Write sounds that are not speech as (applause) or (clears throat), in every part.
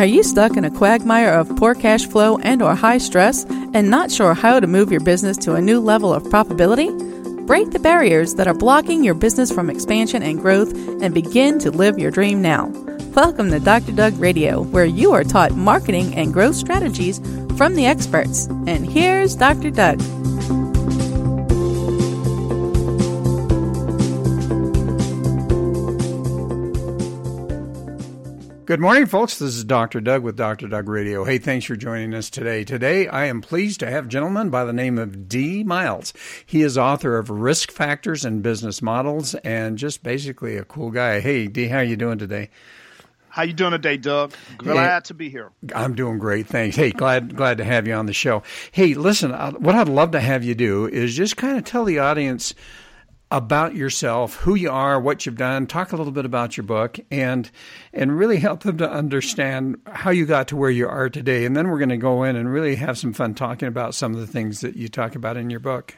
Are you stuck in a quagmire of poor cash flow and or high stress and not sure how to move your business to a new level of profitability? Break the barriers that are blocking your business from expansion and growth and begin to live your dream now. Welcome to Dr. Doug Radio, where you are taught marketing and growth strategies from the experts. And here's Dr. Doug. Good morning, folks. This is Dr. Doug with Dr. Doug Radio. Hey, thanks for joining us today. Today, I am pleased to have a gentleman by the name of D. Miles. He is author of Risk Factors and Business Models and just basically a cool guy. Hey, D, how are you doing today? How you doing today, Doug? Glad hey, to be here. I'm doing great, thanks. Hey, glad glad to have you on the show. Hey, listen, what I'd love to have you do is just kind of tell the audience about yourself, who you are, what you've done, talk a little bit about your book and and really help them to understand how you got to where you are today. And then we're going to go in and really have some fun talking about some of the things that you talk about in your book.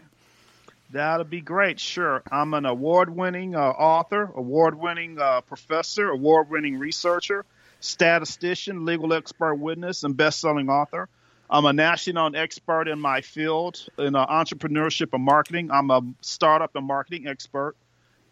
That'll be great. Sure. I'm an award winning uh, author, award winning uh, professor, award winning researcher, statistician, legal expert witness, and best selling author. I'm a national expert in my field in uh, entrepreneurship and marketing. I'm a startup and marketing expert.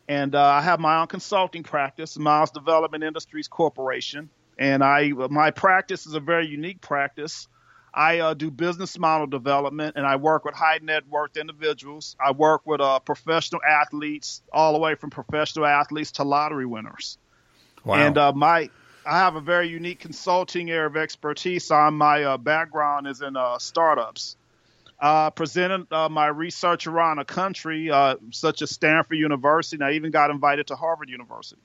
And uh, I have my own consulting practice, Miles Development Industries Corporation. And I, my practice is a very unique practice. I uh, do business model development and I work with high net worth individuals. I work with uh, professional athletes, all the way from professional athletes to lottery winners. Wow. And uh, my I have a very unique consulting area of expertise. On my uh, background is in uh, startups. Uh, presented uh, my research around a country, uh, such as Stanford University, and I even got invited to Harvard University.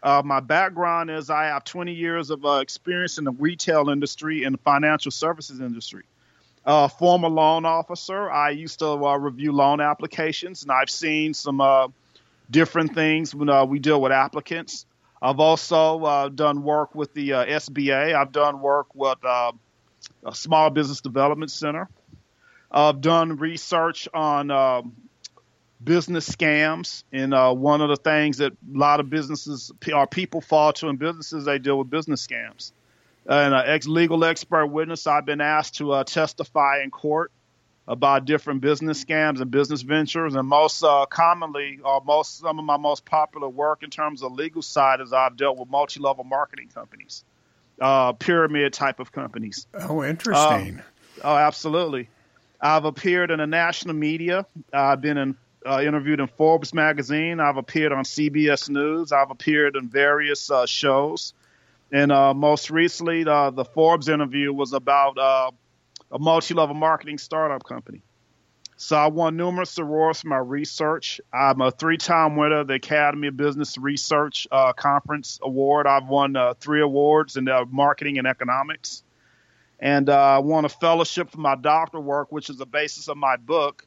Uh, my background is I have 20 years of experience in the retail industry and the financial services industry. former loan officer, I used to review loan applications, and I've seen some different things when we deal with applicants. I've also uh, done work with the uh, SBA. I've done work with uh, a Small Business Development Center. I've done research on um, business scams, and uh, one of the things that a lot of businesses or people fall to in businesses, they deal with business scams. And an ex legal expert witness. I've been asked to uh, testify in court about different business scams and business ventures, and most uh, commonly, or most some of my most popular work in terms of legal side is I've dealt with multi-level marketing companies, uh, pyramid type of companies. Oh, interesting. Uh, oh, absolutely. I've appeared in the national media. I've been in, uh, interviewed in Forbes magazine. I've appeared on CBS News. I've appeared in various uh, shows. And uh, most recently, uh, the Forbes interview was about uh, a multi-level marketing startup company. So I won numerous awards for my research. I'm a three-time winner of the Academy of Business Research uh, Conference Award. I've won three awards in marketing and economics and uh, I won a fellowship for my doctoral work, which is the basis of my book.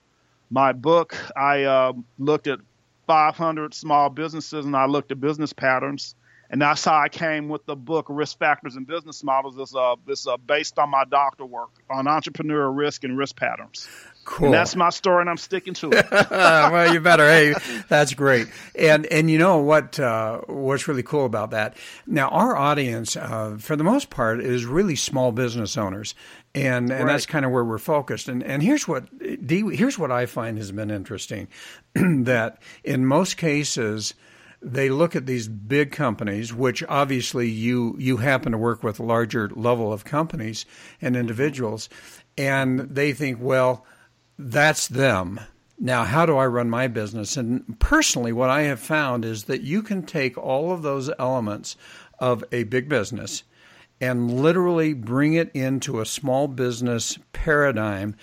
My book, I uh, looked at 500 small businesses and I looked at business patterns, and that's how I came with the book Risk Factors and Business Models. It's, uh, uh, based on my doctor work on entrepreneurial risk and risk patterns. Cool. And that's my story, and I'm sticking to it. (laughs) well, you better. Hey, that's great. And and you know what? Uh, what's really cool about that? Now, our audience, uh, for the most part, is really small business owners, and and right. that's kind of where we're focused. And and here's what here's what I find has been interesting, (clears throat) that in most cases they look at these big companies, which obviously you you happen to work with larger level of companies and mm-hmm. individuals, and they think, well, that's them. Now, how do I run my business? And personally, what I have found is that you can take all of those elements of a big business and literally bring it into a small business paradigm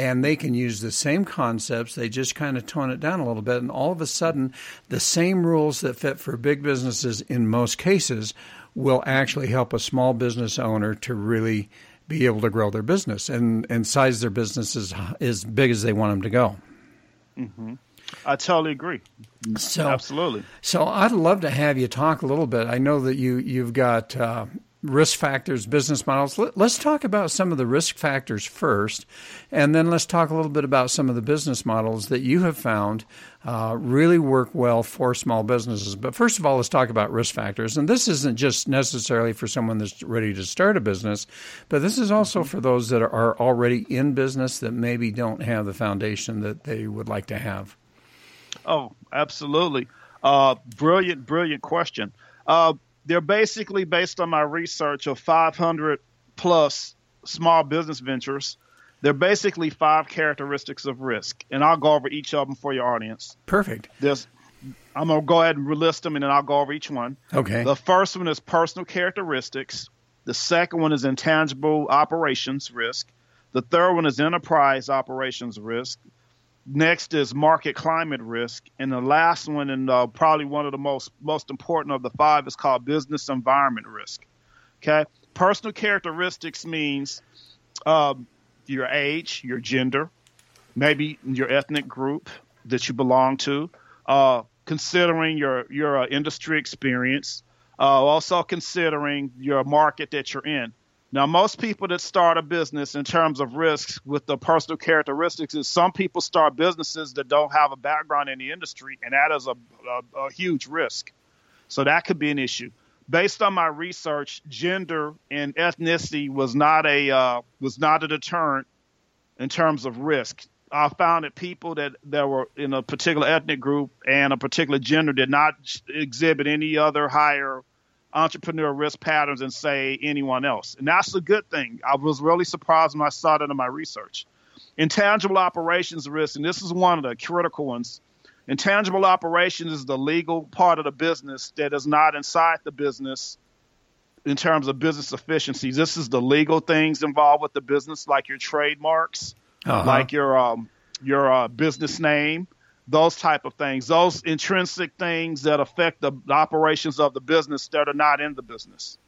and they can use the same concepts they just kind of tone it down a little bit and all of a sudden the same rules that fit for big businesses in most cases will actually help a small business owner to really be able to grow their business and, and size their business as, as big as they want them to go. Mm-hmm. I totally agree. So absolutely. So I'd love to have you talk a little bit. I know that you you've got uh, risk factors, business models. Let, us talk about some of the risk factors first, and then let's talk a little bit about some of the business models that you have found uh, really work well for small businesses. But first of all, let's talk about risk factors. And this isn't just necessarily for someone that's ready to start a business, but this is also for those that are already in business that maybe don't have the foundation that they would like to have. Oh, absolutely. Uh, brilliant, brilliant question. Uh, they're basically based on my research of 500 plus small business ventures. They're basically five characteristics of risk, and I'll go over each of them for your audience. Perfect. There's, I'm gonna go ahead and list them, and then I'll go over each one. Okay. The first one is personal characteristics. The second one is intangible operations risk. The third one is enterprise operations risk. Next is market climate risk, and the last one, and uh, probably one of the most most important of the five, is called business environment risk. Okay, personal characteristics means um, your age, your gender, maybe your ethnic group that you belong to, uh, considering your your uh, industry experience, uh, also considering your market that you're in. Now, most people that start a business in terms of risks with the personal characteristics is some people start businesses that don't have a background in the industry, and that is a, a, a huge risk. So that could be an issue. Based on my research, gender and ethnicity was not a uh, was not a deterrent in terms of risk. I found that people that, that were in a particular ethnic group and a particular gender did not exhibit any other higher entrepreneur risk patterns than say anyone else. And that's a good thing. I was really surprised when I saw that in my research. Intangible operations risk, and this is one of the critical ones. Intangible operations is the legal part of the business that is not inside the business in terms of business efficiencies. This is the legal things involved with the business, like your trademarks, uh-huh. like your um, your uh, business name, those type of things, those intrinsic things that affect the, the operations of the business that are not in the business.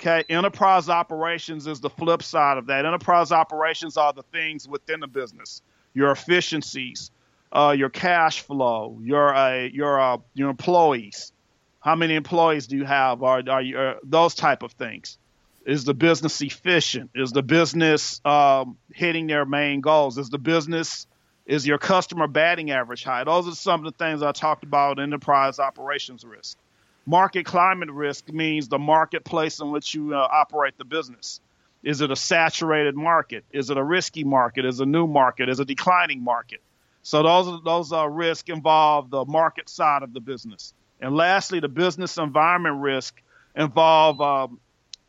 Okay, enterprise operations is the flip side of that. Enterprise operations are the things within the business, your efficiencies, uh, your cash flow, your uh, your uh, your employees. How many employees do you have? Are are you, uh, those type of things? Is the business efficient? Is the business um, hitting their main goals? Is the business is your customer batting average high? Those are some of the things I talked about enterprise operations risk. Market climate risk means the marketplace in which you uh, operate the business. Is it a saturated market? Is it a risky market? Is it a new market? Is it a declining market? So those those uh, risks involve the market side of the business. And lastly, the business environment risk involve um,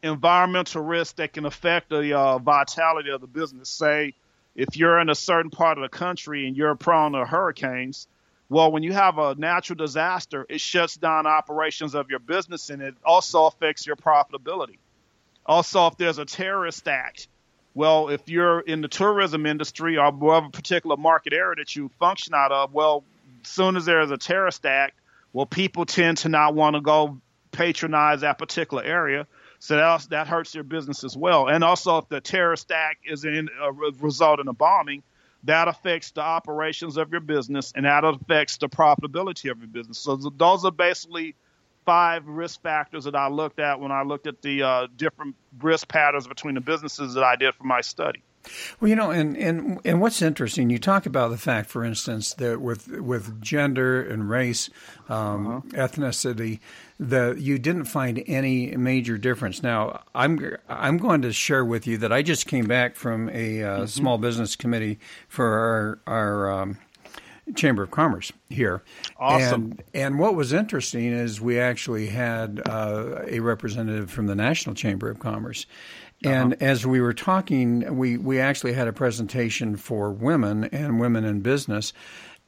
environmental risks that can affect the uh, vitality of the business. Say, if you're in a certain part of the country and you're prone to hurricanes, well, when you have a natural disaster, it shuts down operations of your business and it also affects your profitability. Also, if there's a terrorist act, well, if you're in the tourism industry or whatever particular market area that you function out of, well, as soon as there's a terrorist act, well, people tend to not want to go patronize that particular area. So that, that hurts your business as well. And also, if the terrorist act is in a result in a bombing, that affects the operations of your business and that affects the profitability of your business. So those are basically five risk factors that I looked at when I looked at the uh, different risk patterns between the businesses that I did for my study. Well, you know, and, and and what's interesting, you talk about the fact, for instance, that with with gender and race, um, uh-huh. ethnicity, that you didn't find any major difference. Now, I'm I'm going to share with you that I just came back from a uh, mm-hmm. small business committee for our our um, Chamber of Commerce here. Awesome. And, and what was interesting is we actually had uh, a representative from the National Chamber of Commerce. And uh-huh. as we were talking, we, we actually had a presentation for women and women in business.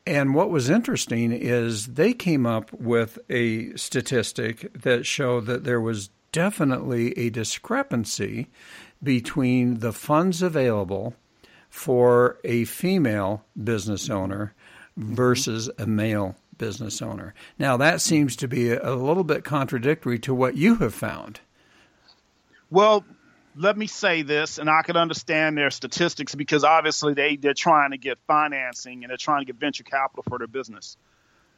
And what was interesting is they came up with a statistic that showed that there was definitely a discrepancy between the funds available for a female business owner mm-hmm. versus a male business owner. Now, that seems to be a little bit contradictory to what you have found. Well, let me say this, and I can understand their statistics because obviously they, they're trying to get financing and they're trying to get venture capital for their business.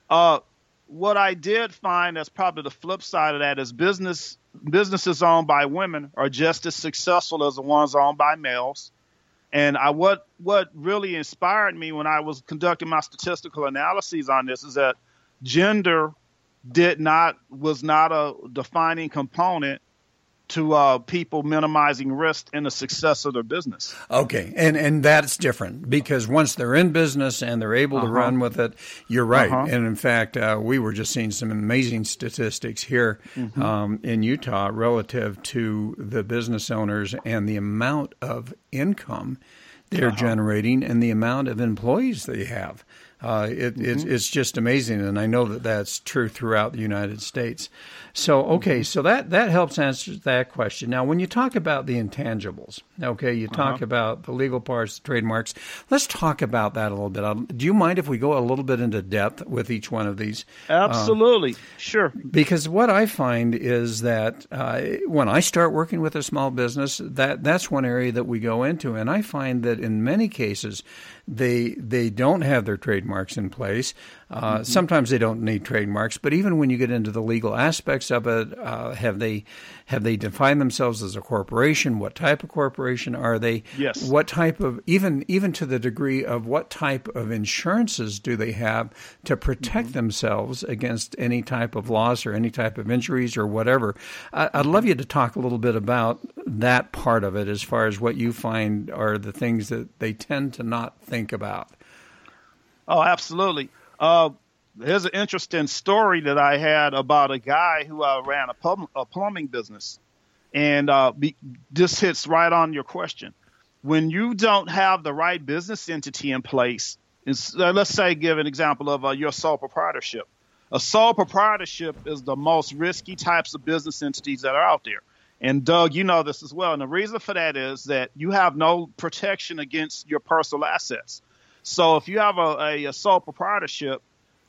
Uh, what I did find that's probably the flip side of that is business businesses owned by women are just as successful as the ones owned by males. And I what what really inspired me when I was conducting my statistical analyses on this is that gender did not was not a defining component to uh, people minimizing risk in the success of their business. Okay, and and that's different because once they're in business and they're able uh-huh. to run with it, you're right. Uh-huh. And in fact, uh, we were just seeing some amazing statistics here mm-hmm. um, in Utah relative to the business owners and the amount of income they're uh-huh. generating and the amount of employees they have. Uh, it, mm-hmm. it's, it's just amazing, and I know that that's true throughout the United States. So, okay, so that, that helps answer that question. Now, when you talk about the intangibles, okay, you talk uh-huh. about the legal parts, the trademarks. Let's talk about that a little bit. Um, do you mind if we go a little bit into depth with each one of these? Absolutely, uh, sure. Because what I find is that uh, when I start working with a small business, that that's one area that we go into, and I find that in many cases they they don't have their trademarks in place. Uh, mm-hmm. Sometimes they don't need trademarks, but even when you get into the legal aspects of it, uh, have they have they defined themselves as a corporation? What type of corporation are they? Yes. What type of even even to the degree of what type of insurances do they have to protect mm-hmm. themselves against any type of loss or any type of injuries or whatever? I, I'd love you to talk a little bit about that part of it, as far as what you find are the things that they tend to not think about. Oh, absolutely. Uh, here's an interesting story that I had about a guy who uh, ran a, pub- a, plumbing business, and uh, be- this hits right on your question. When you don't have the right business entity in place, uh, let's say, give an example of uh, your sole proprietorship. A sole proprietorship is the most risky types of business entities that are out there. And Doug, you know this as well. And the reason for that is that you have no protection against your personal assets. So if you have a, a, a sole proprietorship,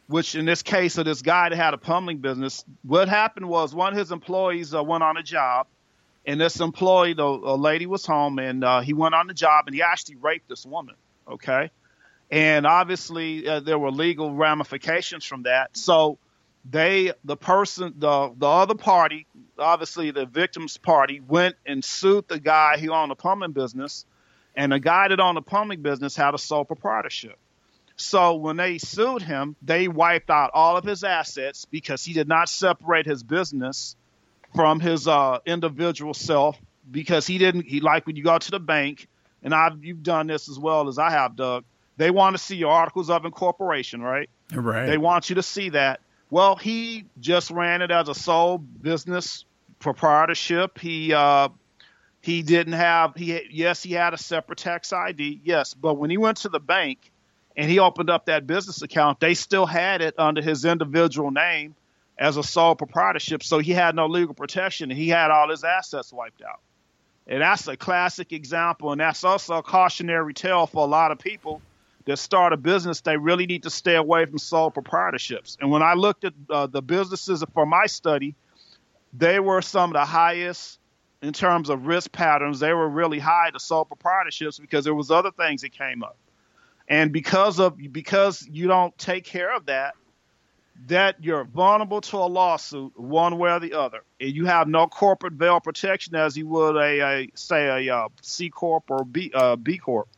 which in this case of this guy that had a plumbing business, what happened was one of his employees uh, went on a job, and this employee, the a lady was home, and uh, he went on the job and he actually raped this woman. Okay, and obviously uh, there were legal ramifications from that. So they, the person, the the other party, obviously the victim's party, went and sued the guy who owned the plumbing business and a guy that owned the plumbing business had a sole proprietorship. So when they sued him, they wiped out all of his assets because he did not separate his business from his uh, individual self because he didn't. He like when you go to the bank, and I've you've done this as well as I have, Doug. They want to see your articles of incorporation, right? Right. They want you to see that. Well, he just ran it as a sole business proprietorship. He uh, he didn't have he yes he had a separate tax ID yes, but when he went to the bank and he opened up that business account, they still had it under his individual name as a sole proprietorship, so he had no legal protection and he had all his assets wiped out. And that's a classic example, and that's also a cautionary tale for a lot of people that start a business. They really need to stay away from sole proprietorships. And when I looked at uh, the businesses for my study, they were some of the highest in terms of risk patterns. They were really high to sole proprietorships because there was other things that came up. And because of because you don't take care of that, that you're vulnerable to a lawsuit one way or the other, and you have no corporate veil protection as you would a, a say a uh, corp or B uh, B corp.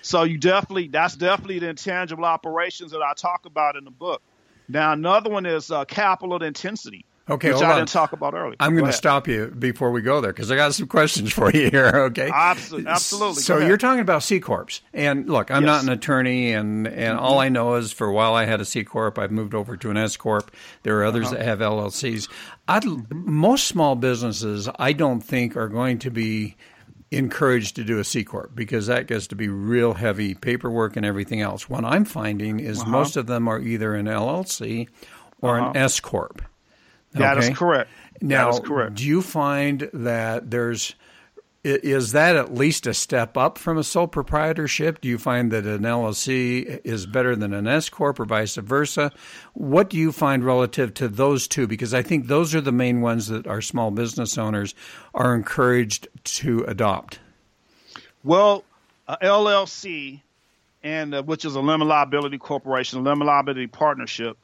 So you definitely that's definitely the intangible operations that I talk about in the book. Now another one is uh, capital intensity. Okay, which hold I on. didn't talk about earlier. I'm going to stop you before we go there because I got some questions (laughs) for you here. Okay, Absolutely, absolutely. So you're talking about C corps, and look, I'm not an attorney, and and Mm-hmm. all I know is for a while I had a C corp. I've moved over to an S corp. There are others Uh-huh. that have LLCs. I'd, most small businesses, I don't think, are going to be encouraged to do a C corp because that gets to be real heavy paperwork and everything else. What I'm finding is Uh-huh. most of them are either an LLC or an S corp. That is Okay? correct. Now, that is correct. do you find that there's is that at least a step up from a sole proprietorship? Do you find that an LLC is better than an S corp or vice versa? What do you find relative to those two? Because I think those are the main ones that our small business owners are encouraged to adopt. Well, a LLC, and uh, which is a limited liability corporation, a limited liability partnership,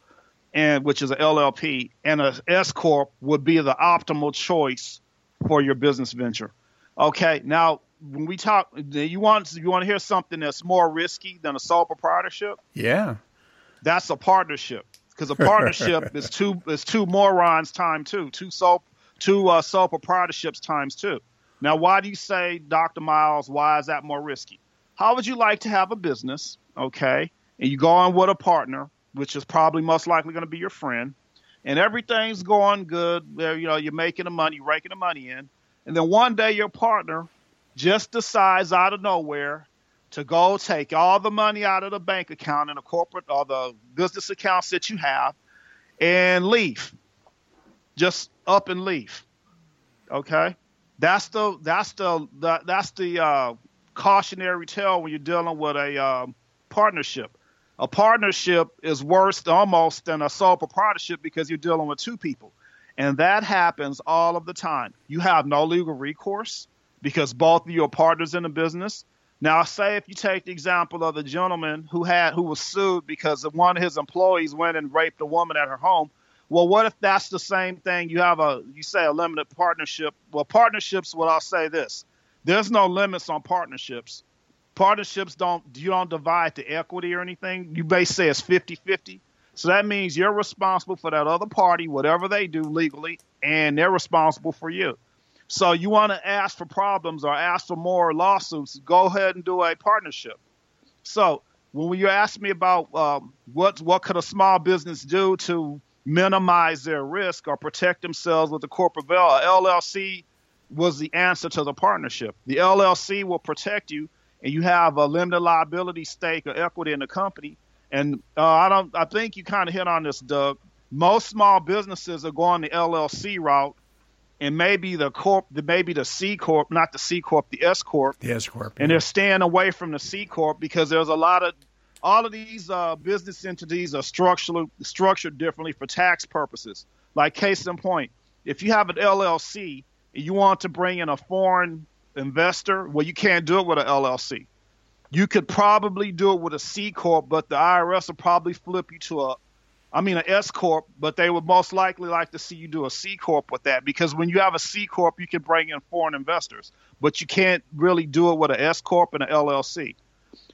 and which is an LLP, and a S corp would be the optimal choice for your business venture. Okay, now when we talk, you want you want to hear something that's more risky than a sole proprietorship? Yeah. That's a partnership because a (laughs) partnership is two is two morons time two, two sole two uh, sole proprietorships times two. Now, why do you say, Dr. Miles? Why is that more risky? How would you like to have a business, okay, and you go on with a partner, which is probably most likely going to be your friend, and everything's going good. You know, you're making the money, raking the money in, and then one day your partner just decides out of nowhere to go take all the money out of the bank account and the corporate or the business accounts that you have and leave. Just up and leave. Okay? That's the that's the, the that's the uh, cautionary tale when you're dealing with a um, partnership. A partnership is worse almost than a sole proprietorship because you're dealing with two people. And that happens all of the time. You have no legal recourse because both of you are partners in the business. Now, say if you take the example of the gentleman who had who was sued because one of his employees went and raped a woman at her home. Well, what if that's the same thing? You have a you say a limited partnership. Well, partnerships. Well, I'll say this: there's no limits on partnerships. Partnerships don't you don't divide the equity or anything. You may say it's 50-50. So that means you're responsible for that other party, whatever they do legally, and they're responsible for you. So you want to ask for problems or ask for more lawsuits, go ahead and do a partnership. So when you ask me about um, what what could a small business do to minimize their risk or protect themselves with the corporate veil, LLC was the answer to the partnership. The LLC will protect you, and you have a limited liability stake or equity in the company. And uh, I don't. I think you kind of hit on this, Doug. Most small businesses are going the LLC route and maybe the corp, maybe the C corp, not the C corp, the S corp, The S corp. and they're staying away from the C corp because there's a lot of all of these uh, business entities are structured structured differently for tax purposes. Like case in point, if you have an LLC and you want to bring in a foreign investor, well, you can't do it with an LLC. You could probably do it with a C corp, but the IRS will probably flip you to a I mean, an S corp, but they would most likely like to see you do a C corp with that because when you have a C corp, you can bring in foreign investors, but you can't really do it with an S corp and an LLC.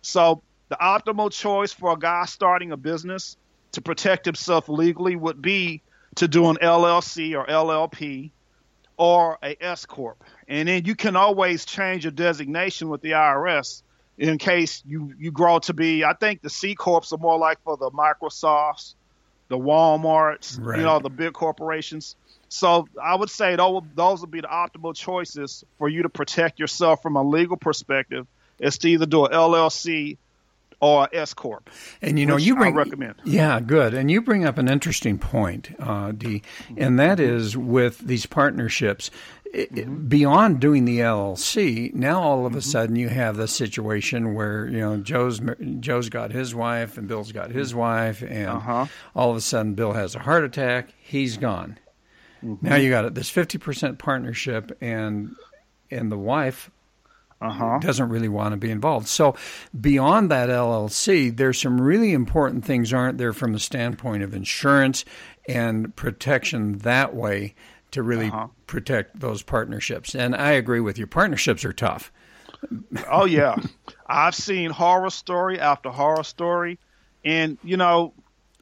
So the optimal choice for a guy starting a business to protect himself legally would be to do an LLC or LLP or a S corp, and then you can always change your designation with the IRS in case you you grow to be. I think the C corps are more like for the Microsofts, the WalMarts, right. you know, the big corporations. So I would say those, those would be the optimal choices for you to protect yourself from a legal perspective. Is to either do an LLC or S corp. And you know, you bring I recommend. Yeah, good. And you bring up an interesting point, uh, D, and that is with these partnerships. Mm-hmm. Beyond doing the LLC, now all of a mm-hmm. sudden you have the situation where you know Joe's Joe's got his wife and Bill's got his wife, and uh-huh. all of a sudden Bill has a heart attack. He's gone. Mm-hmm. Now you got it. This fifty percent partnership, and and the wife uh-huh. doesn't really want to be involved. So, beyond that LLC, there's some really important things, aren't there, from the standpoint of insurance and protection that way to really uh-huh. protect those partnerships. And I agree with you, partnerships are tough. oh, yeah. (laughs) I've seen horror story after horror story. And, you know,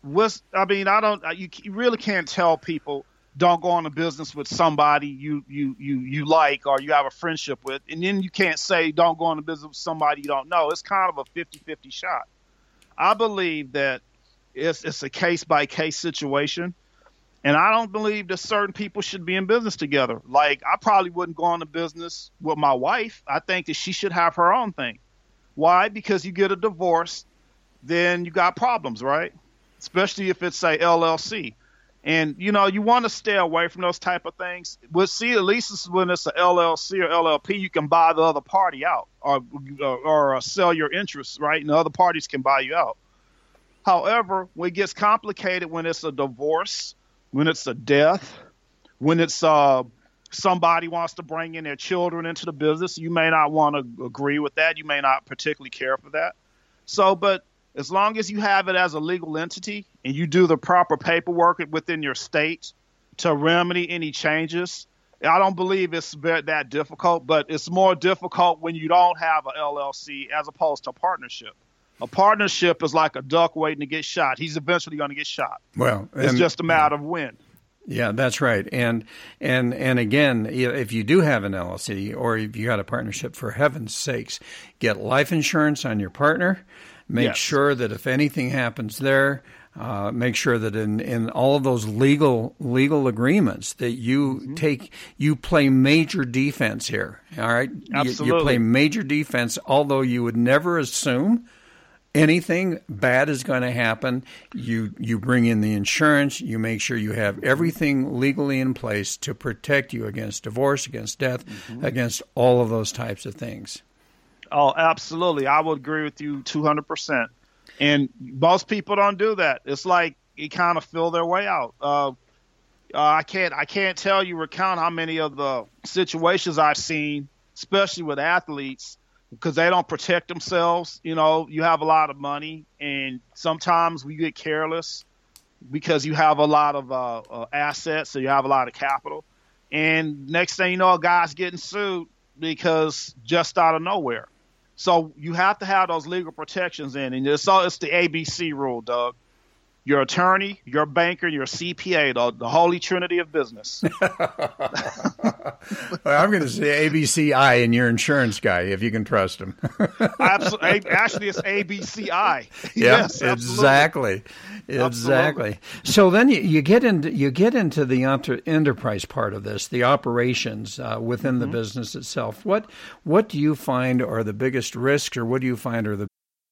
what's, I mean, I don't, you, you really can't tell people don't go into business with somebody you you you you like or you have a friendship with and then you can't say don't go into business with somebody you don't know. It's kind of a 50-50 shot. I believe that it's it's a case by case situation and i don't believe that certain people should be in business together. Like i probably wouldn't go into business with my wife. I think that she should have her own thing. Why? Because you get a divorce then you got problems right? Especially if it's a llc and you know, you want to stay away from those type of things. We'll see at least when it's a LLC or LLP, you can buy the other party out or or, or sell your interests, right? And the other parties can buy you out. However, when it gets complicated, when it's a divorce, when it's a death, when it's uh, somebody wants to bring in their children into the business, you may not want to agree with that. You may not particularly care for that. So, but as long as you have it as a legal entity and you do the proper paperwork within your state to remedy any changes, I don't believe it's that difficult, but it's more difficult when you don't have a LLC as opposed to a partnership. A partnership is like a duck waiting to get shot. He's eventually going to get shot. Well, it's just a matter of when. Yeah, that's right. And and and again, if you do have an LLC or if you got a partnership, for heaven's sakes, get life insurance on your partner. Make yes. sure that if anything happens there, uh, make sure that in, in all of those legal legal agreements that you mm-hmm. take you play major defense here. All right, absolutely. You, you, play major defense, although you would never assume anything bad is going to happen. You you bring in the insurance. You make sure you have everything legally in place to protect you against divorce, against death, mm-hmm. against all of those types of things. Oh, absolutely. I would agree with you 200%. And most people don't do that. It's like you kind of feel their way out. Uh, uh, I can't I can't tell you recount how many of the situations I've seen, especially with athletes, because they don't protect themselves. You know, you have a lot of money, and sometimes we get careless because you have a lot of uh, uh, assets, so you have a lot of capital. And next thing you know, a guy's getting sued because just out of nowhere. So you have to have those legal protections in, and it's all it's the ABC rule, Doug. Your attorney, your banker, your CPA, the, the holy trinity of business. (laughs) I'm going to say ABCI and your insurance guy, if you can trust him. (laughs) absolutely. Actually, it's ABCI. (laughs) Yeah, yes, exactly. Exactly. So then you, you, get into you get into the enterprise part of this, the operations uh, within mm-hmm. the business itself. What what do you find are the biggest risks, or what do you find are the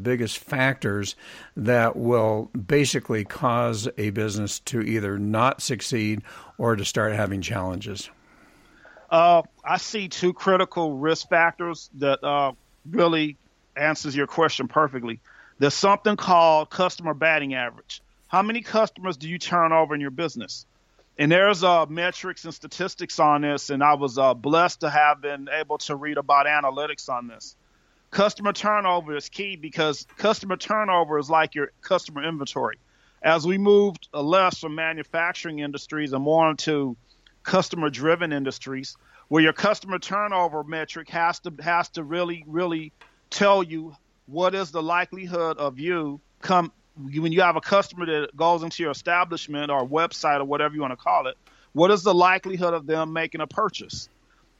biggest factors that will basically cause a business to either not succeed or to start having challenges? Uh, I see two critical risk factors that uh, really answers your question perfectly. There's something called customer batting average. How many customers do you turn over in your business? And there's uh, metrics and statistics on this, and I was uh, blessed to have been able to read about analytics on this customer turnover is key because customer turnover is like your customer inventory. As we moved less from manufacturing industries and more into customer driven industries, where your customer turnover metric has to has to really really tell you what is the likelihood of you come when you have a customer that goes into your establishment or website or whatever you want to call it what is the likelihood of them making a purchase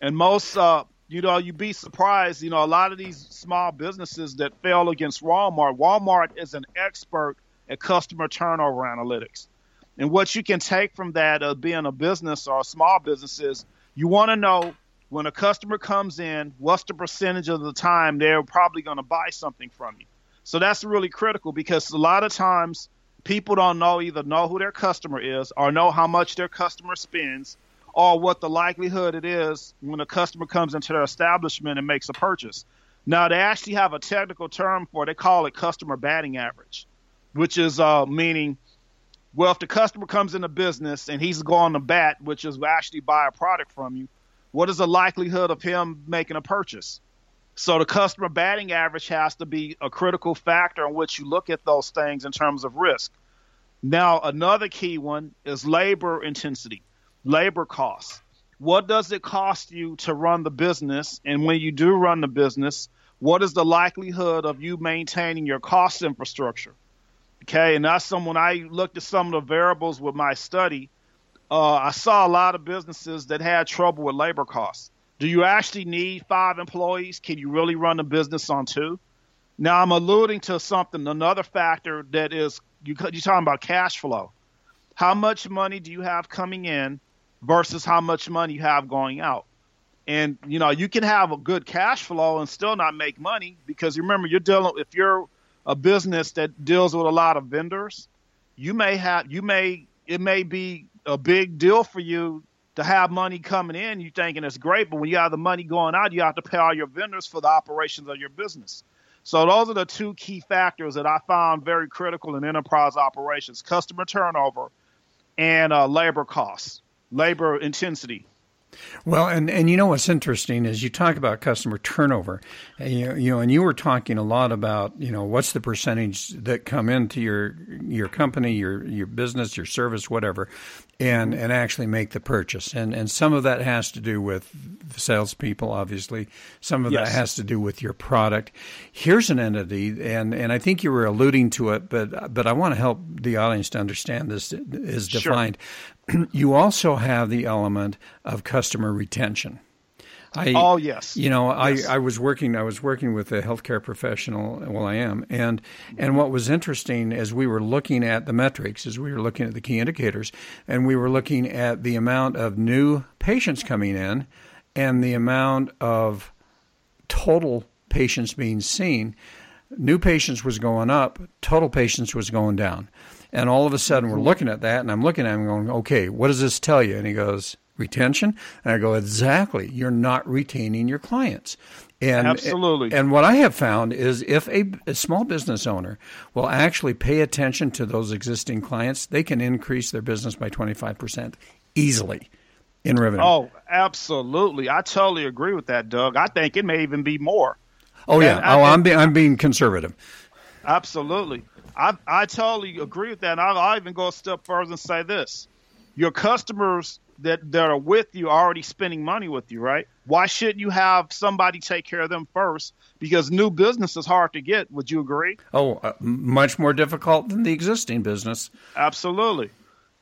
and most uh, you know, you'd be surprised. You know, a lot of these small businesses that fail against Walmart, Walmart is an expert at customer turnover analytics. And what you can take from that of being a business or a small business is you want to know when a customer comes in, what's the percentage of the time they're probably going to buy something from you. So that's really critical because a lot of times people don't know either know who their customer is or know how much their customer spends or what the likelihood it is when a customer comes into their establishment and makes a purchase. Now, they actually have a technical term for it. They call it customer batting average, which is uh, meaning, well, if the customer comes into business and he's going to bat, which is actually buy a product from you, what is the likelihood of him making a purchase? So the customer batting average has to be a critical factor in which you look at those things in terms of risk. Now, another key one is labor intensity labor costs. What does it cost you to run the business? And when you do run the business, what is the likelihood of you maintaining your cost infrastructure? Okay, and that's some when I looked at some of the variables with my study, uh, I saw a lot of businesses that had trouble with labor costs. Do you actually need five employees? Can you really run a business on two? Now I'm alluding to something, another factor that is you, you're talking about cash flow. How much money do you have coming in versus how much money you have going out. And you know, you can have a good cash flow and still not make money because remember you're dealing if you're a business that deals with a lot of vendors, you may have you may it may be a big deal for you to have money coming in, you thinking it's great, but when you have the money going out, you have to pay all your vendors for the operations of your business. So those are the two key factors that I found very critical in enterprise operations: customer turnover and uh, labor costs labor intensity. Well, and, and you know what's interesting is you talk about customer turnover, and you, you know, and you were talking a lot about you know what's the percentage that come into your your company, your your business, your service, whatever, and and actually make the purchase, and and some of that has to do with the salespeople, obviously. Some of yes. that has to do with your product. Here's an entity, and and I think you were alluding to it, but but I want to help the audience to understand this is defined. (clears throat) You also have the element of customer retention. I, oh yes. You know, yes. I, I was working I was working with a healthcare professional. Well, I am, and and what was interesting as we were looking at the metrics, as we were looking at the key indicators, and we were looking at the amount of new patients coming in, and the amount of total patients being seen. New patients was going up, total patients was going down. And all of a sudden, we're looking at that, and I'm looking at him going, okay, what does this tell you? And he goes, retention? And I go, exactly. You're not retaining your clients. And, Absolutely. And what I have found is if a, a, small business owner will actually pay attention to those existing clients, they can increase their business by 25% easily in revenue. Oh, absolutely. I totally agree with that, Doug. I think it may even be more. Oh, yeah. oh, I, am be, I'm being conservative. Absolutely. I I totally agree with that. And I'll, I'll even go a step further and say this: your customers that that are with you are already spending money with you, right? Why shouldn't you have somebody take care of them first? Because new business is hard to get. Would you agree? Oh, uh, much more difficult than the existing business. Absolutely.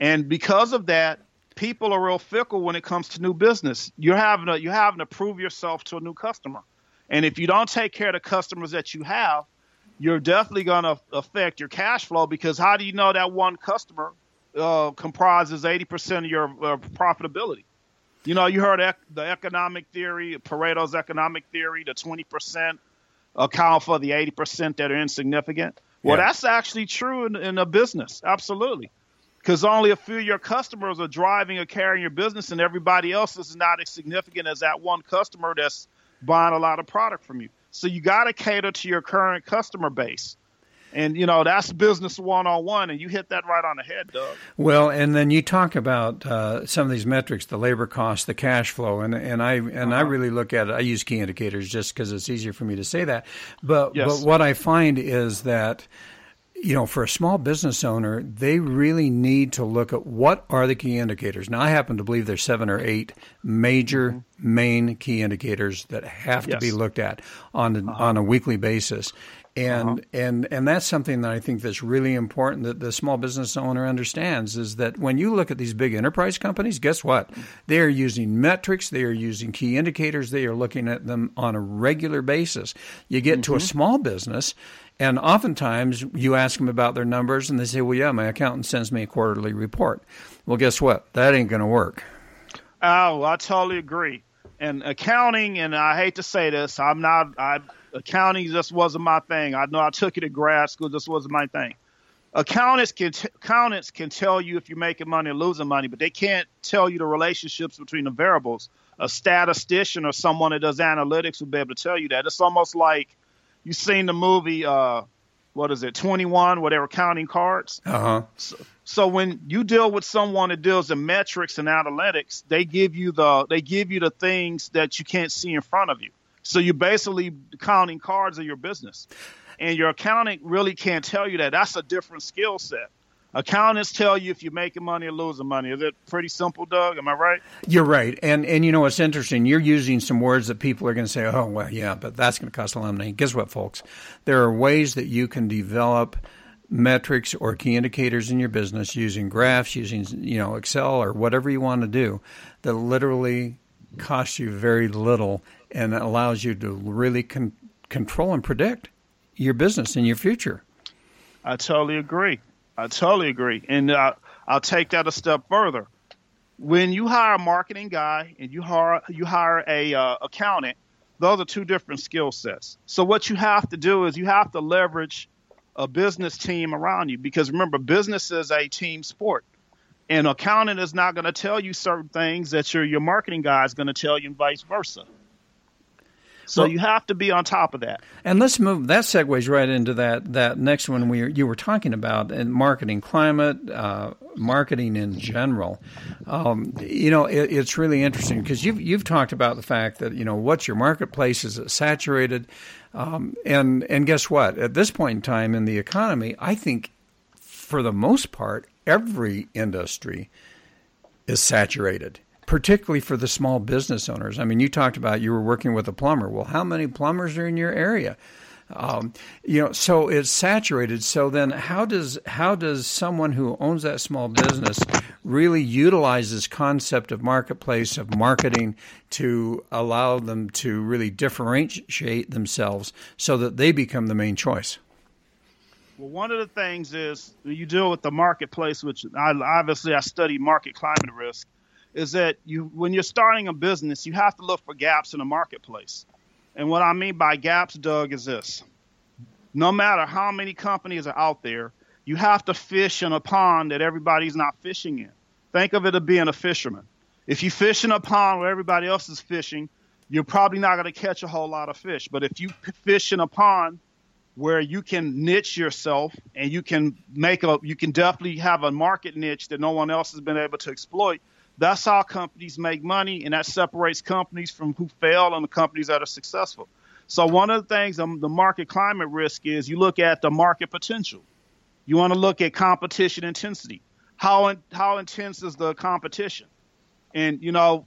And because of that, people are real fickle when it comes to new business. You're having to you're having to prove yourself to a new customer. And if you don't take care of the customers that you have, you're definitely going to affect your cash flow because how do you know that one customer uh, comprises 80% of your uh, profitability? You know, you heard ec- the economic theory, Pareto's economic theory, the 20% account for the 80% that are insignificant. Well, yeah. that's actually true in, in a business. Absolutely. Because only a few of your customers are driving or carrying your business, and everybody else is not as significant as that one customer that's buying a lot of product from you. So you got to cater to your current customer base. And you know that's business one on one, and you hit that right on the head, Doug. Well, and then you talk about uh, some of these metrics, the labor cost, the cash flow, and and I and uh-huh. I really look at it. I use key indicators just because it's easier for me to say that. But yes. but what I find is that you know, for a small business owner, they really need to look at what are the key indicators. Now, I happen to believe there's seven or eight major mm-hmm. main key indicators that have yes. to be looked at on uh-huh. on a weekly basis. And uh-huh. and and that's something that I think that's really important that the small business owner understands is that when you look at these big enterprise companies, guess what? They are using metrics, they are using key indicators, they are looking at them on a regular basis. You get mm-hmm. to a mm-hmm. small business and oftentimes you ask them about their numbers and they say, well, yeah, my accountant sends me a quarterly report. Well, guess what? That ain't going to work. Oh, I totally agree. And accounting, and I hate to say this, I'm not, I, accounting just wasn't my thing. I know I took it at grad school, just wasn't my thing. Accountants can, t- accountants can tell you if you're making money or losing money, but they can't tell you the relationships between the variables. A statistician or someone that does analytics will be able to tell you that. It's almost like you've seen the movie uh what is it 21 where they were counting cards uh-huh so, so when you deal with someone that deals in metrics and analytics they give you the they give you the things that you can't see in front of you so you're basically counting cards in your business and your accountant really can't tell you that that's a different skill set accountants tell you if you're making money or losing money. Is it pretty simple, Doug? Am I right? You're right. And and you know what's interesting? You're using some words that people are going to say, "Oh, well, yeah, but that's going to cost a lot of money." Guess what, folks? There are ways that you can develop metrics or key indicators in your business using graphs, using you know Excel or whatever you want to do that literally costs you very little and allows you to really con- control and predict your business and your future. I totally agree. I totally agree, and uh, I'll take that a step further. When you hire a marketing guy and you hire you hire a uh, accountant, those are two different skill sets. So what you have to do is you have to leverage a business team around you because remember, business is a team sport. And accountant is not going to tell you certain things that your your marketing guy is going to tell you, and vice versa. So well, you have to be on top of that. And let's move. That segues right into that that next one we you were talking about and marketing climate, uh, marketing in general. Um, you know, it, it's really interesting because you've you've talked about the fact that you know what's your marketplace is it saturated, um, and and guess what? At this point in time in the economy, I think for the most part every industry is saturated particularly for the small business owners. I mean, you talked about you were working with a plumber. Well, how many plumbers are in your area? Um, you know, so it's saturated. So then, how does how does someone who owns that small business really utilize this concept of marketplace of marketing to allow them to really differentiate themselves so that they become the main choice? Well, one of the things is you deal with the marketplace, which I, obviously I study market climate risk is that you when you're starting a business, you have to look for gaps in the marketplace. And what I mean by gaps, Doug, is this. No matter how many companies are out there, you have to fish in a pond that everybody's not fishing in. Think of it as being a fisherman. If you fish in a pond where everybody else is fishing, you're probably not going to catch a whole lot of fish. But if you fish in a pond where you can niche yourself and you can make a, you can definitely have a market niche that no one else has been able to exploit, that's how companies make money, and that separates companies from who fail and the companies that are successful. So one of the things um, the market climate risk is you look at the market potential. You want to look at competition intensity. How in, how intense is the competition? And you know,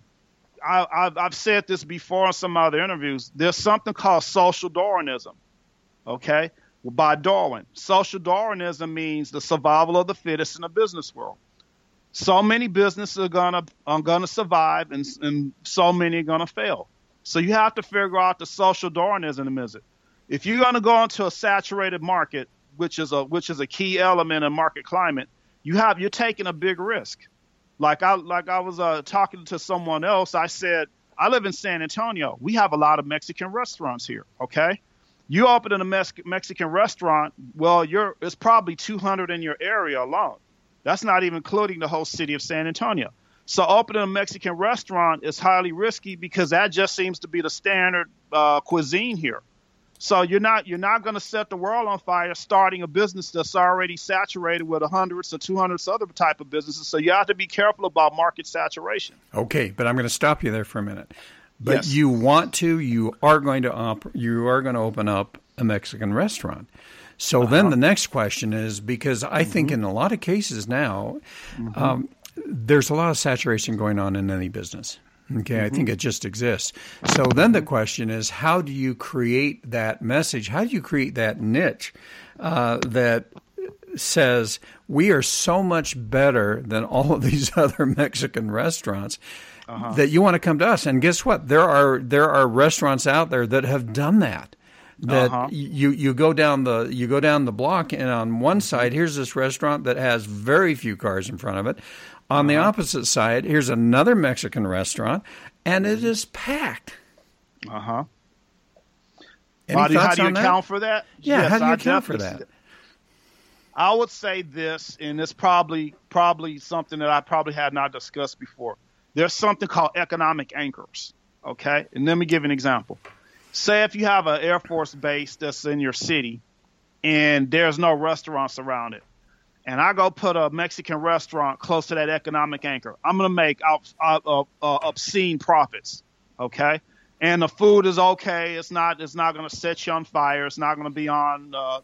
I, have I've said this before in some other interviews. There's something called social Darwinism. Okay, by Darwin, social Darwinism means the survival of the fittest in the business world. So many businesses are gonna are gonna survive, and and so many are gonna fail. So you have to figure out the social Darwinism is it. If you're gonna go into a saturated market, which is a which is a key element in market climate, you have you're taking a big risk. Like I like I was uh, talking to someone else. I said I live in San Antonio. We have a lot of Mexican restaurants here. Okay, you open a Mex- Mexican restaurant. Well, you're it's probably 200 in your area alone. That's not even including the whole city of San Antonio. So opening a Mexican restaurant is highly risky because that just seems to be the standard uh, cuisine here. So you're not you're not going to set the world on fire starting a business that's already saturated with hundreds or two hundreds other type of businesses. So you have to be careful about market saturation. Okay, but I'm going to stop you there for a minute. But yes. you want to, you are going to op- you are going to open up a Mexican restaurant. So uh-huh. then the next question is because I mm-hmm. think in a lot of cases now, mm-hmm. um, there's a lot of saturation going on in any business. Okay, mm-hmm. I think it just exists. So then the question is, how do you create that message? How do you create that niche uh, that says we are so much better than all of these (laughs) other Mexican restaurants? Uh-huh. That you want to come to us, and guess what? There are there are restaurants out there that have done that that uh-huh. you you go down the you go down the block and on one side here's this restaurant that has very few cars in front of it on the uh-huh. opposite side, here's another Mexican restaurant, and it is packed. Uh huh. How do, how do you account for that? Yeah, yes, how do you I account for that? I would say this, and it's probably probably something that I probably had not discussed before. There's something called economic anchors. Okay, and let me give an example. Say if you have an Air Force base that's in your city, and there's no restaurants around it and I go put a Mexican restaurant close to that economic anchor, I'm going to make uh, uh, obscene profits. Okay. And the food is okay. It's not. It's not going to set you on fire. It's not going to be on. Uh,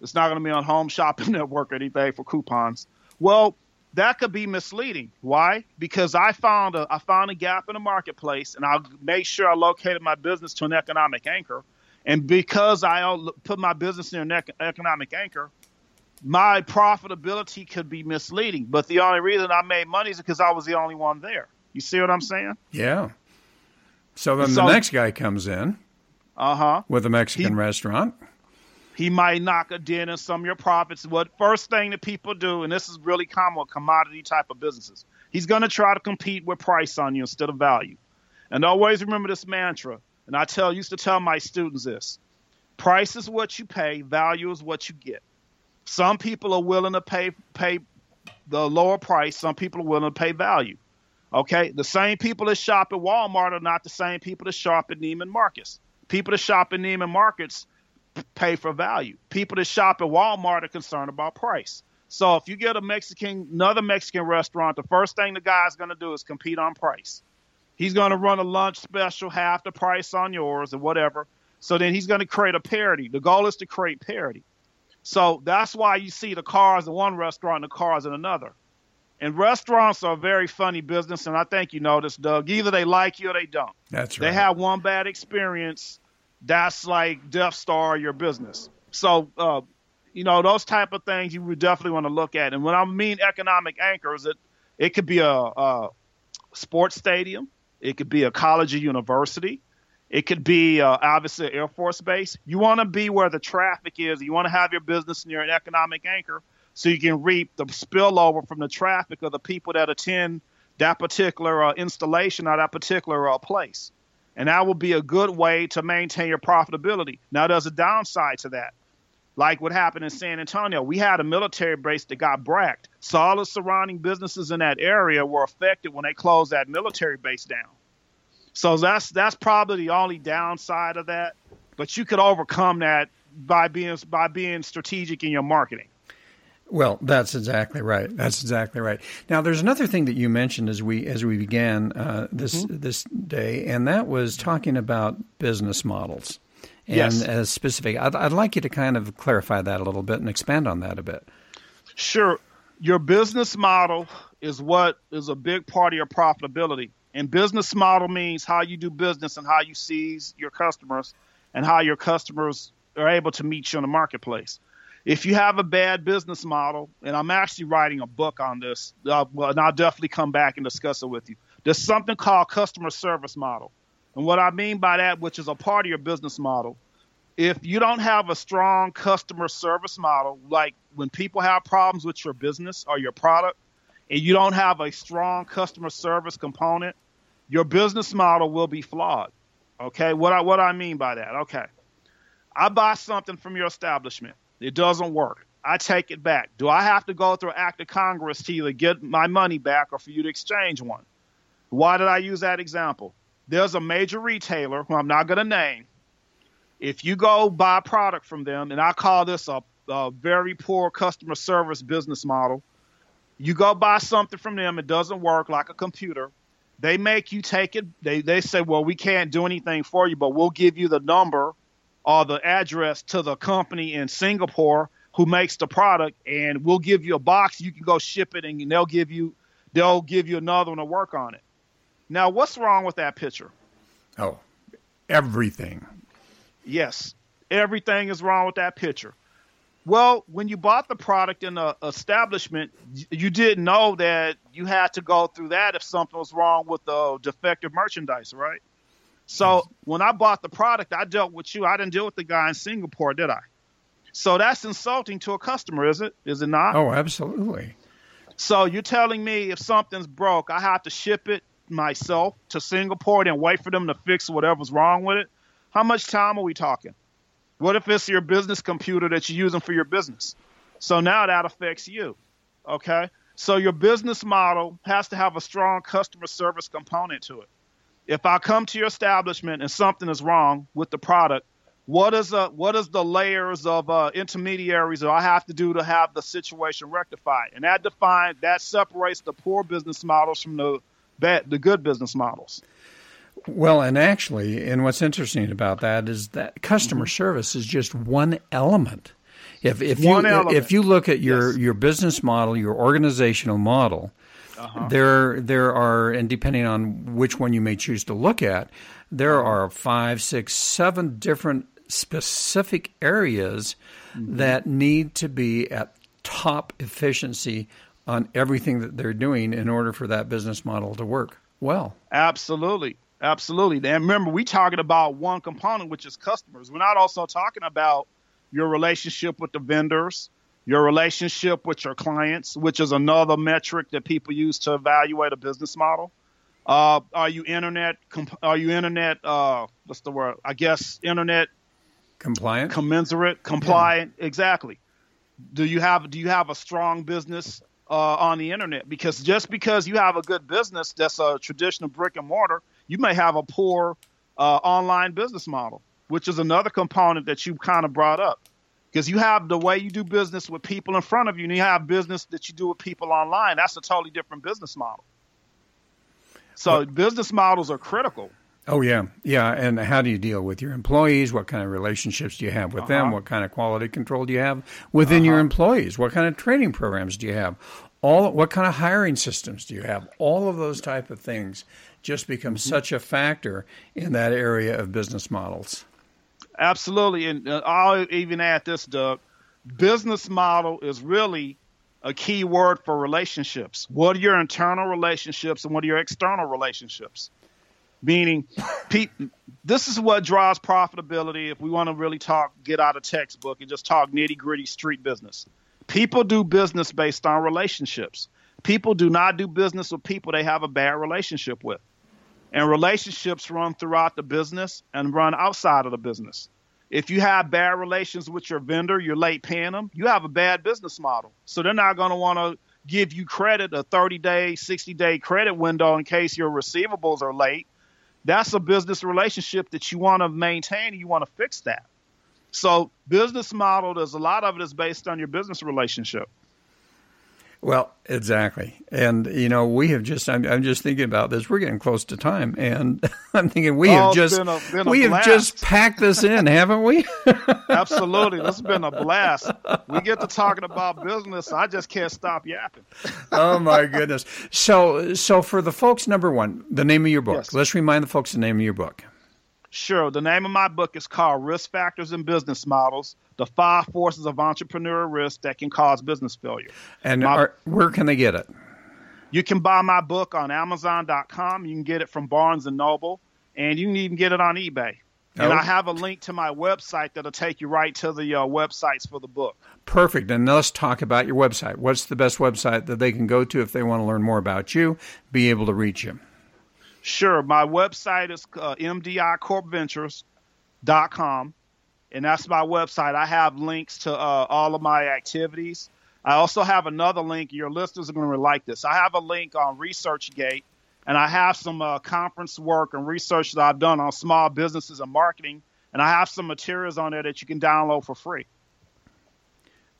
it's not going to be on Home Shopping (laughs) Network or anything for coupons. Well, that could be misleading. Why? Because I found a I found a gap in the marketplace, and I made sure I located my business to an economic anchor. And because I put my business near an economic anchor, my profitability could be misleading. But the only reason I made money is because I was the only one there. You see what I'm saying? Yeah. So then so, the next guy comes in. Uh huh. With a Mexican he, restaurant. He might knock a dent in some of your profits. What first thing that people do, and this is really common with commodity type of businesses, he's going to try to compete with price on you instead of value. And always remember this mantra. And I tell used to tell my students this: price is what you pay, value is what you get. Some people are willing to pay pay the lower price. Some people are willing to pay value. Okay, the same people that shop at Walmart are not the same people that shop at Neiman Marcus. People that shop at Neiman Marcus pay for value. People that shop at Walmart are concerned about price. So if you get a Mexican, another Mexican restaurant, the first thing the guy's going to do is compete on price. He's going to run a lunch special, half the price on yours, or whatever. So then he's going to create a parity. The goal is to create parity. So that's why you see the cars in one restaurant and the cars in another. And restaurants are a very funny business, and I think you know this, Doug. Either they like you or they don't. That's right. They have one bad experience, that's like Death Star your business. So, uh, you know, those type of things you would definitely want to look at. And when I mean economic anchors, it it could be a, a sports stadium, it could be a college or university, it could be uh, obviously an Air Force Base. You want to be where the traffic is. You want to have your business near an economic anchor so you can reap the spillover from the traffic of the people that attend that particular uh, installation or that particular uh, place. And that will be a good way to maintain your profitability. Now, there's a downside to that. Like what happened in San Antonio, we had a military base that got BRAC'd. So all the surrounding businesses in that area were affected when they closed that military base down. So that's that's probably the only downside of that. But you could overcome that by being by being strategic in your marketing. Well, that's exactly right. That's exactly right. Now, there's another thing that you mentioned as we as we began uh, this mm-hmm. this day, and that was talking about business models and yes. as specific. I'd, I'd like you to kind of clarify that a little bit and expand on that a bit. Sure your business model is what is a big part of your profitability. And business model means how you do business and how you seize your customers and how your customers are able to meet you in the marketplace. If you have a bad business model, and I'm actually writing a book on this, uh, well, and I'll definitely come back and discuss it with you. There's something called customer service model. And what I mean by that, which is a part of your business model, if you don't have a strong customer service model, like when people have problems with your business or your product, and you don't have a strong customer service component, your business model will be flawed. Okay, what I what I mean by that? Okay, I buy something from your establishment, it doesn't work. I take it back. Do I have to go through act of Congress to either get my money back or for you to exchange one? Why did I use that example? There's a major retailer who I'm not going to name if you go buy a product from them, and I call this a, a very poor customer service business model, you go buy something from them, it doesn't work like a computer. They make you take it. They they say, well, we can't do anything for you, but we'll give you the number or the address to the company in Singapore who makes the product, and we'll give you a box. You can go ship it, and they'll give you they'll give you another one to work on it. Now, what's wrong with that picture? Oh, everything. Yes, everything is wrong with that picture. Well, when you bought the product in the establishment, you didn't know that you had to go through that if something was wrong with the defective merchandise, right? So when I bought the product, I dealt with you. I didn't deal with the guy in Singapore, did I? So that's insulting to a customer, is it? Is it not? Oh, absolutely. So you're telling me if something's broke, I have to ship it myself to Singapore and wait for them to fix whatever's wrong with it? How much time are we talking? What if it's your business computer that you're using for your business? So now that affects you. Okay? So your business model has to have a strong customer service component to it. If I come to your establishment and something is wrong with the product, what is uh, what is the layers of uh, intermediaries that I have to do to have the situation rectified? And that defines that separates the poor business models from the bad, the good business models. Well, and actually, and what's interesting about that is that customer mm-hmm. service is just one element. If if one you element. if you look at your yes. your business model, your organizational model, uh-huh. there there are, and depending on which one you may choose to look at, there uh-huh. are five, six, seven different specific areas mm-hmm. that need to be at top efficiency on everything that they're doing in order for that business model to work well. Absolutely. Absolutely. And remember, we talking about one component, which is customers. We're not also talking about your relationship with the vendors, your relationship with your clients, which is another metric that people use to evaluate a business model. Uh, are you internet? Are you internet? Uh, what's the word? I guess internet compliant, commensurate, compliant. Yeah. Exactly. Do you have Do you have a strong business uh, on the internet? Because just because you have a good business that's a traditional brick and mortar you may have a poor uh, online business model, which is another component that you kind of brought up. Because you have the way you do business with people in front of you, and you have business that you do with people online. That's a totally different business model. So well, business models are critical. Oh yeah, yeah. And how do you deal with your employees? What kind of relationships do you have with uh-huh. them? What kind of quality control do you have within uh-huh. your employees? What kind of training programs do you have? All what kind of hiring systems do you have? All of those type of things just become mm-hmm. such a factor in that area of business models. Absolutely, and uh, I'll even add this, Doug. Business model is really a key word for relationships. What are your internal relationships and what are your external relationships? Meaning, pe- this is what drives profitability. If we want to really talk, get out of textbook and just talk nitty gritty street business. People do business based on relationships. People do not do business with people they have a bad relationship with. And relationships run throughout the business and run outside of the business. If you have bad relations with your vendor, you're late paying them, you have a bad business model. So they're not going to want to give you credit, a 30 day, 60 day credit window in case your receivables are late. That's a business relationship that you want to maintain and you want to fix that. So business model, there's a lot of it is based on your business relationship. Well, exactly. And, you know, we have just, I'm, I'm just thinking about this. We're getting close to time. And (laughs) I'm thinking we Oh, have just, been a- been we have just packed this in, haven't we? (laughs) Absolutely. This has been a blast. We get to talking about business. I just can't stop yapping. oh my goodness. So, so for the folks, number one, the name of your book. Yes. Let's remind the folks the name of your book. Sure. The name of my book is called Risk Factors in Business Models The Five Forces of Entrepreneurial Risk That Can Cause Business Failure. And My- are, where can they get it? You can buy my book on Amazon.com. You can get it from Barnes and Noble, and you can even get it on eBay. And Oh. I have a link to my website that'll take you right to the uh, websites for the book. Perfect. And let's talk about your website. What's the best website that they can go to if they want to learn more about you, be able to reach you? Sure. My website is uh, mdicorpventures.com, and that's my website. I have links to uh, all of my activities. I also have another link. Your listeners are going to like this. I have a link on ResearchGate, and I have some uh, conference work and research that I've done on small businesses and marketing, and I have some materials on there that you can download for free.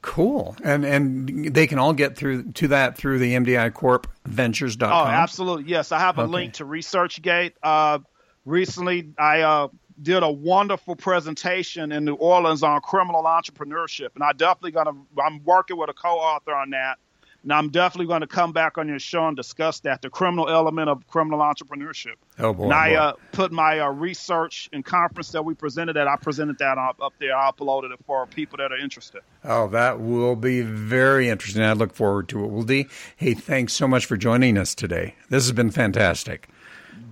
Cool. And and they can all get through to that through the MDI Corp Ventures.com. Oh, absolutely. Yes, I have a Okay. link to ResearchGate. Uh, recently, I uh, did a wonderful presentation in New Orleans on criminal entrepreneurship, and I definitely gonna. I'm working with a co-author on that, and I'm definitely going to come back on your show and discuss that the criminal element of criminal entrepreneurship. Oh, boy, And I boy. uh, put my uh, research and conference that we presented at. I presented that up, up there. I uploaded it for people that are interested. Oh, that will be very interesting. I look forward to it. Well, Dee, hey, thanks so much for joining us today. This has been fantastic.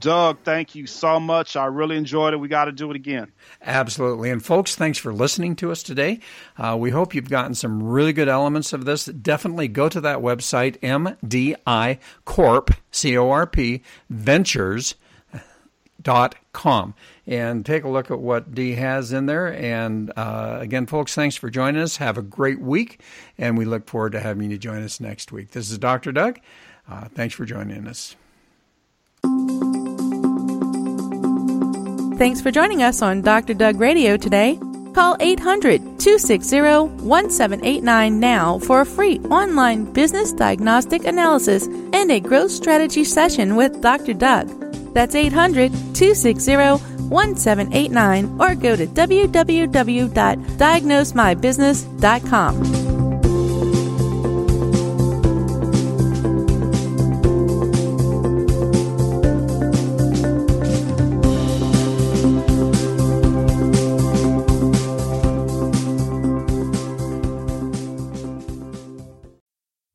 Doug, thank you so much. I really enjoyed it. We got to do it again. Absolutely. And folks, thanks for listening to us today. Uh, we hope you've gotten some really good elements of this. Definitely go to that website, MDI Corp, C O R P, Ventures. Dot com and take a look at what D has in there. And uh, again, folks, thanks for joining us. Have a great week, and we look forward to having you join us next week. This is Dr. Doug. Uh, thanks for joining us. Thanks for joining us on Dr. Doug Radio today. Call 800 260 1789 now for a free online business diagnostic analysis and a growth strategy session with Dr. Doug. That's 800 260 1789 or go to www.diagnosemybusiness.com.